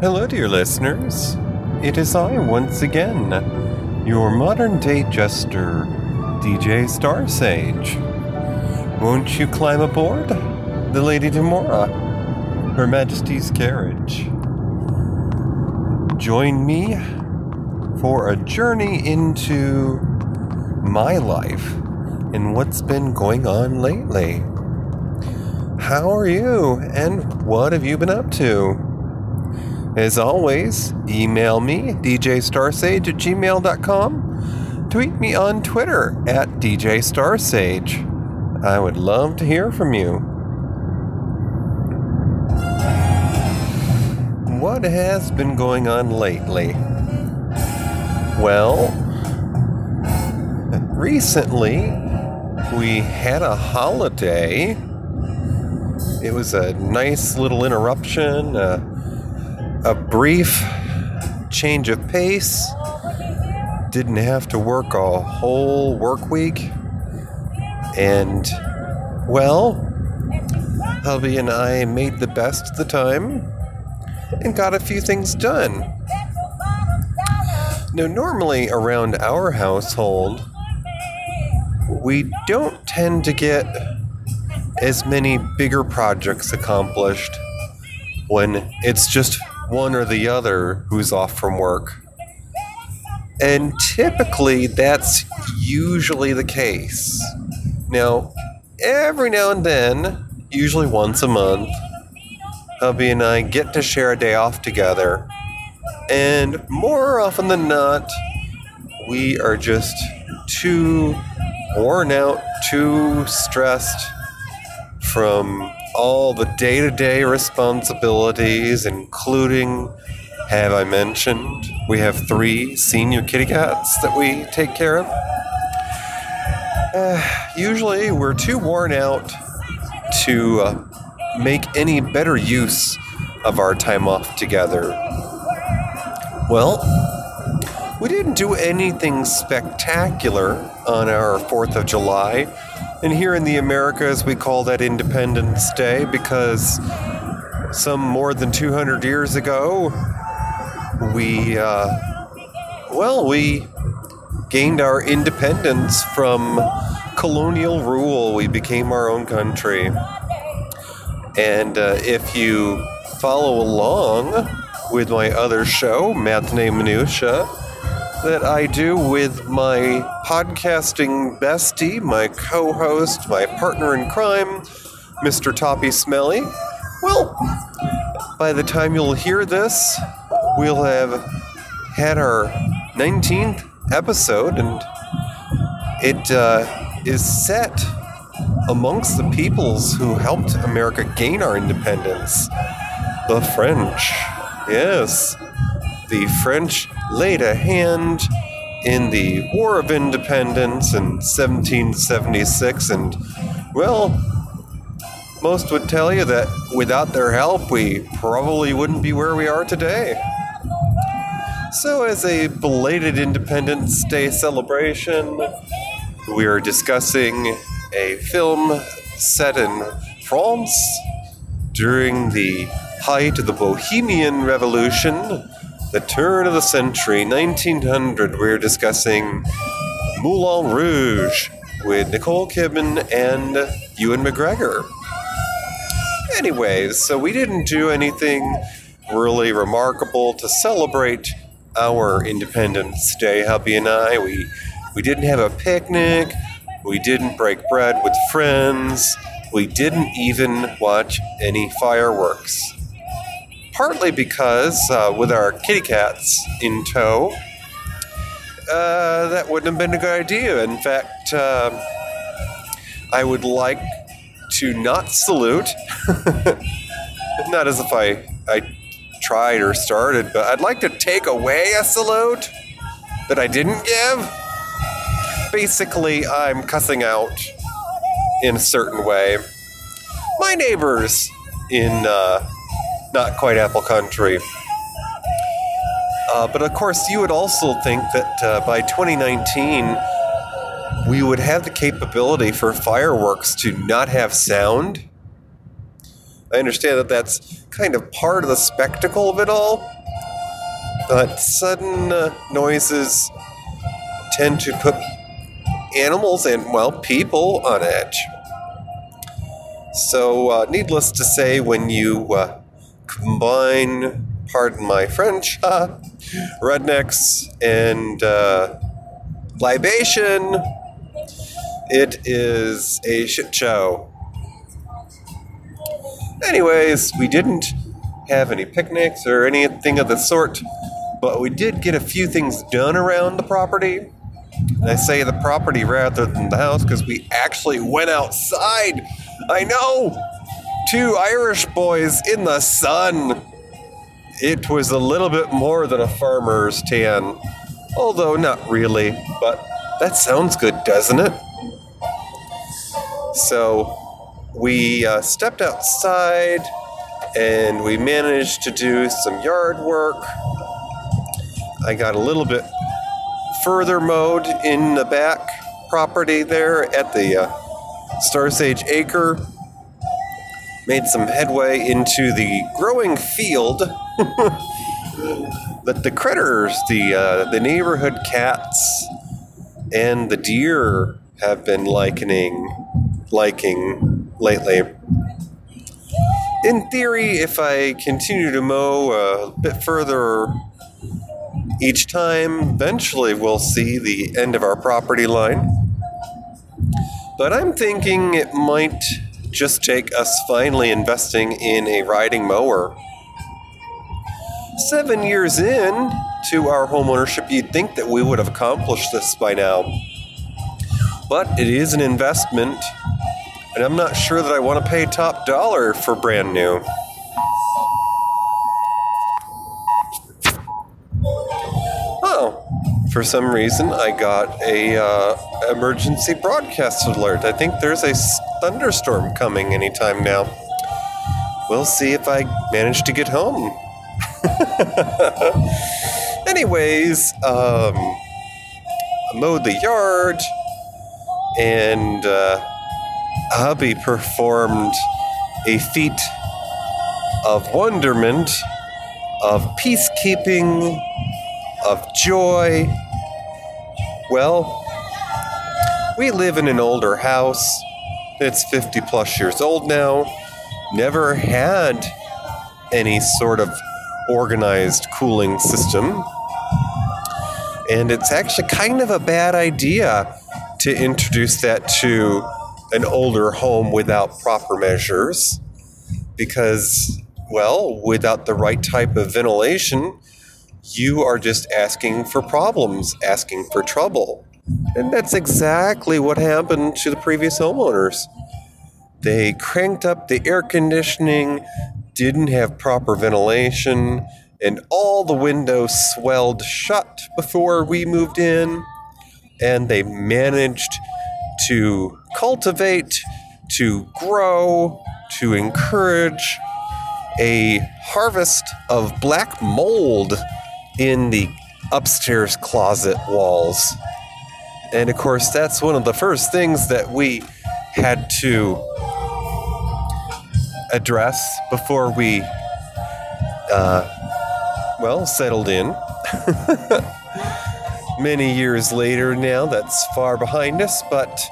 Hello, dear listeners. It is I once again, your modern day jester, DJ Star Sage. Won't you climb aboard the Lady Demora, Her Majesty's carriage? Join me for a journey into my life and what's been going on lately. How are you and what have you been up to? As always, email me, djstarsage at gmail.com. Tweet me on Twitter at djstarsage. I would love to hear from you. What has been going on lately? Well, recently we had a holiday. It was a nice little interruption, a, a brief change of pace. Didn't have to work a whole work week. And, well, hubby and I made the best of the time and got a few things done. Now, normally around our household, we don't tend to get as many bigger projects accomplished when it's just one or the other who's off from work. And typically, that's usually the case. Now, every now and then, usually once a month, hubby and I get to share a day off together. And more often than not, we are just too worn out, too stressed from all the day to day responsibilities, including, have I mentioned, we have three senior kitty cats that we take care of. Uh, usually, we're too worn out to uh, make any better use of our time off together. Well, we didn't do anything spectacular on our 4th of July. And here in the Americas, we call that Independence Day because some more than 200 years ago, we, uh, well, we gained our independence from colonial rule. We became our own country. And uh, if you follow along with my other show, Matinee Minutia, that I do with my podcasting bestie, my co host, my partner in crime, Mr. Tommy Smelly. Well, by the time you'll hear this, we'll have had our 19th episode, and it uh, is set amongst the peoples who helped America gain our independence the French. Yes, the French laid a hand in the War of Independence in 1776, and, well, most would tell you that without their help, we probably wouldn't be where we are today. So, as a belated Independence Day celebration, we are discussing a film set in France during the height of the Bohemian Revolution the turn of the century, 1900, we're discussing Moulin Rouge with Nicole Kidman and Ewan McGregor. Anyways, so we didn't do anything really remarkable to celebrate our Independence Day, hubby and I. We we didn't have a picnic. We didn't break bread with friends. We didn't even watch any fireworks partly because uh, with our kitty cats in tow, uh, that wouldn't have been a good idea. In fact, uh, I would like to not salute, not as if I, I tried or started, but I'd like to take away a salute that I didn't give. Basically, I'm cussing out in a certain way. My neighbors in uh, not quite Apple Country. Uh, but of course, you would also think that uh, by 2019, we would have the capability for fireworks to not have sound. I understand that that's kind of part of the spectacle of it all. But sudden uh, noises tend to put animals and, well, people on edge. So, uh, needless to say, when you uh, combine, pardon my French, rednecks and uh, libation, it is a shit show. Anyways, we didn't have any picnics or anything of the sort, but we did get a few things done around the property. And I say the property rather than the house because we actually went outside. I know! Two Irish boys in the sun. It was a little bit more than a farmer's tan, although not really, but that sounds good, doesn't it? So we uh, stepped outside and we managed to do some yard work. I got a little bit further mowed in the back property there at the uh, Star Sage Acre. Made some headway into the growing field that the critters, the uh, the neighborhood cats, and the deer have been likening, liking lately. In theory, if I continue to mow a bit further each time, eventually we'll see the end of our property line. But I'm thinking it might just take us finally investing in a riding mower. Seven years in to our homeownership, you'd think that we would have accomplished this by now. But it is an investment, and I'm not sure that I want to pay top dollar for brand new. Oh. For some reason, I got a uh, emergency broadcast alert. I think there's a thunderstorm coming anytime now. We'll see if I manage to get home. Anyways, um, I mowed the yard, and uh, hubby performed a feat of wonderment, of peacekeeping, of joy, well, we live in an older house. It's 50 plus years old now. Never had any sort of organized cooling system. And it's actually kind of a bad idea to introduce that to an older home without proper measures because, well, without the right type of ventilation, you are just asking for problems, asking for trouble. And that's exactly what happened to the previous homeowners. They cranked up the air conditioning, didn't have proper ventilation, and all the windows swelled shut before we moved in. And they managed to cultivate, to grow, to encourage a harvest of black mold in the upstairs closet walls. And of course, that's one of the first things that we had to address before we, uh, well, settled in. Many years later now, that's far behind us, but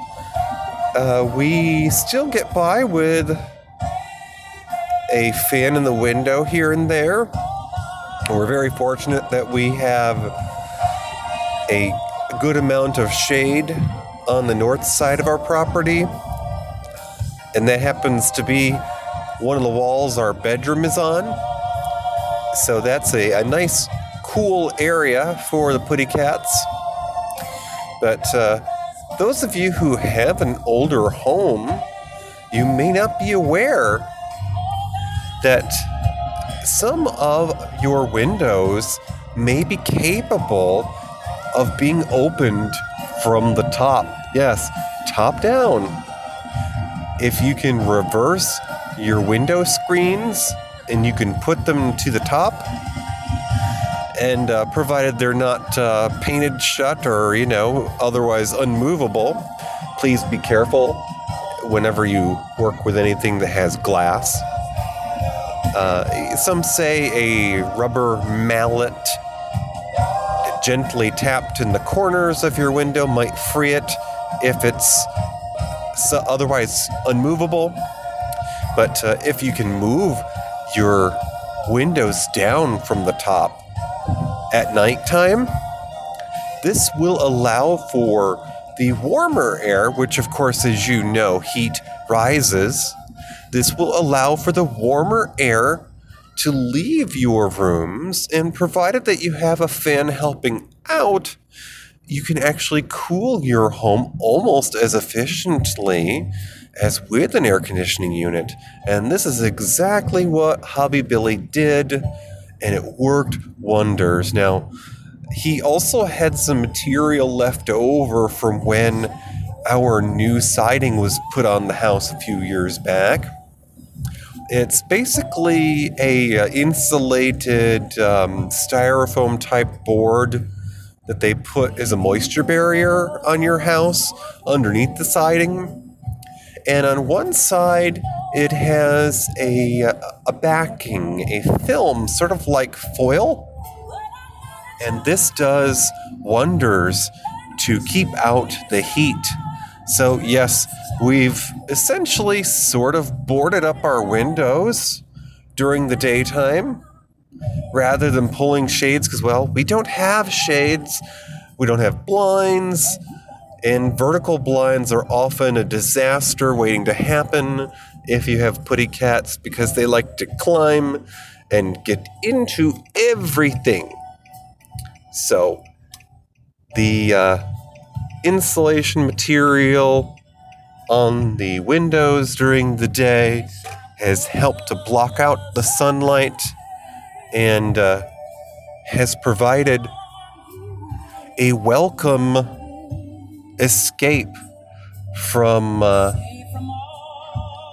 uh, we still get by with a fan in the window here and there we're very fortunate that we have a good amount of shade on the north side of our property. And that happens to be one of the walls our bedroom is on. So that's a, a nice, cool area for the putty cats. But uh, those of you who have an older home, you may not be aware that some of your windows may be capable of being opened from the top. Yes, top down. If you can reverse your window screens and you can put them to the top, and uh, provided they're not uh, painted shut or, you know, otherwise unmovable, please be careful whenever you work with anything that has glass Uh, some say a rubber mallet gently tapped in the corners of your window might free it if it's otherwise unmovable. But uh, if you can move your windows down from the top at nighttime, this will allow for the warmer air, which, of course, as you know, heat rises. This will allow for the warmer air to leave your rooms, and provided that you have a fan helping out, you can actually cool your home almost as efficiently as with an air conditioning unit. And this is exactly what Hobby Billy did, and it worked wonders. Now, he also had some material left over from when our new siding was put on the house a few years back. It's basically a uh, insulated um, styrofoam type board that they put as a moisture barrier on your house underneath the siding. And on one side, it has a, a backing, a film, sort of like foil. And this does wonders to keep out the heat. So, yes, we've essentially sort of boarded up our windows during the daytime rather than pulling shades because, well, we don't have shades, we don't have blinds, and vertical blinds are often a disaster waiting to happen if you have putty cats because they like to climb and get into everything. So, the uh, insulation material on the windows during the day has helped to block out the sunlight and uh, has provided a welcome escape from uh,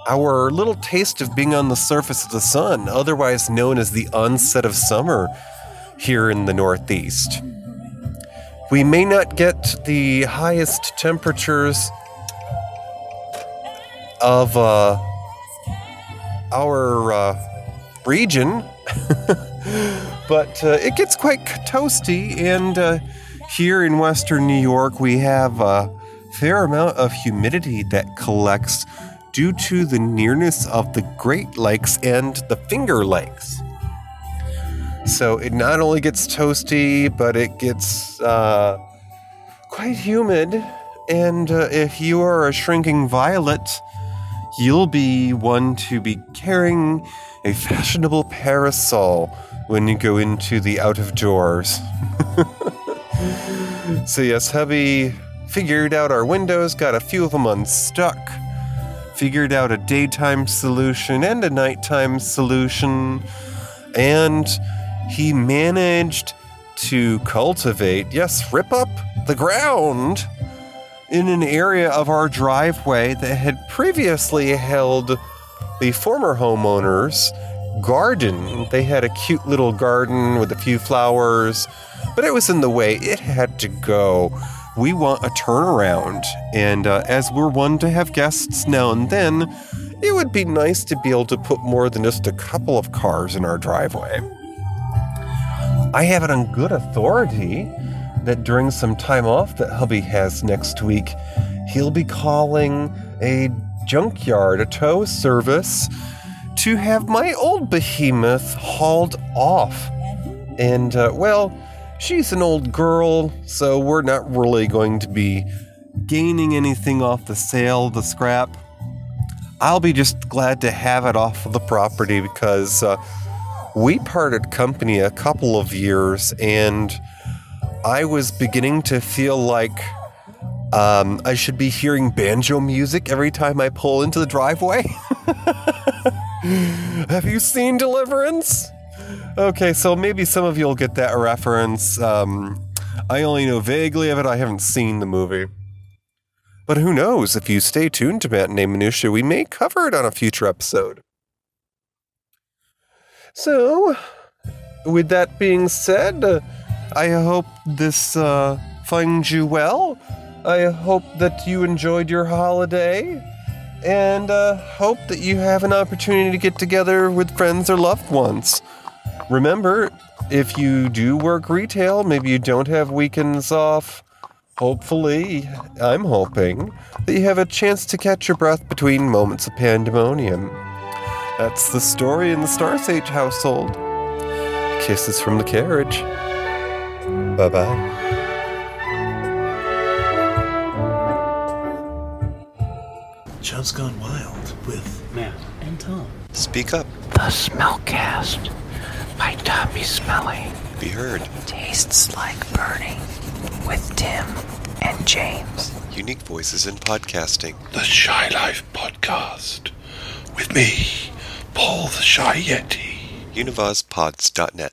our little taste of being on the surface of the sun, otherwise known as the onset of summer here in the Northeast. We may not get the highest temperatures of uh, our uh, region, but uh, it gets quite toasty. And uh, here in Western New York, we have a fair amount of humidity that collects due to the nearness of the Great Lakes and the Finger Lakes. So it not only gets toasty, but it gets uh, quite humid. And uh, if you are a shrinking violet, you'll be one to be carrying a fashionable parasol when you go into the out of doors. so, yes, hubby figured out our windows, got a few of them unstuck, figured out a daytime solution and a nighttime solution, and he managed to cultivate, yes, rip up the ground in an area of our driveway that had previously held the former homeowners' garden. They had a cute little garden with a few flowers, but it was in the way. It had to go. We want a turnaround, and uh, as we're one to have guests now and then, it would be nice to be able to put more than just a couple of cars in our driveway. I have it on good authority that during some time off that hubby has next week, he'll be calling a junkyard, a tow service, to have my old behemoth hauled off. And, uh, well, she's an old girl, so we're not really going to be gaining anything off the sale the scrap. I'll be just glad to have it off of the property because uh, we parted company a couple of years and I was beginning to feel like um, I should be hearing banjo music every time I pull into the driveway. Have you seen Deliverance? Okay, so maybe some of you will get that reference. Um, I only know vaguely of it, I haven't seen the movie. But who knows, if you stay tuned to Matinee Minutia, we may cover it on a future episode. So, with that being said, I hope this uh, finds you well. I hope that you enjoyed your holiday. and uh, hope that you have an opportunity to get together with friends or loved ones. Remember, if you do work retail, maybe you don't have weekends off. Hopefully, I'm hoping that you have a chance to catch your breath between moments of pandemonium. That's the story in the Star Sage household. Kisses from the carriage. Bye bye. Chubb's Gone Wild with Matt and Tom. Speak up. The Smellcast by Tommy Smelly Be heard. tastes like burning with Tim and James. Unique voices in podcasting. the Shy Life Podcast with me, Paul the Shy Yeti. Univazpods.net.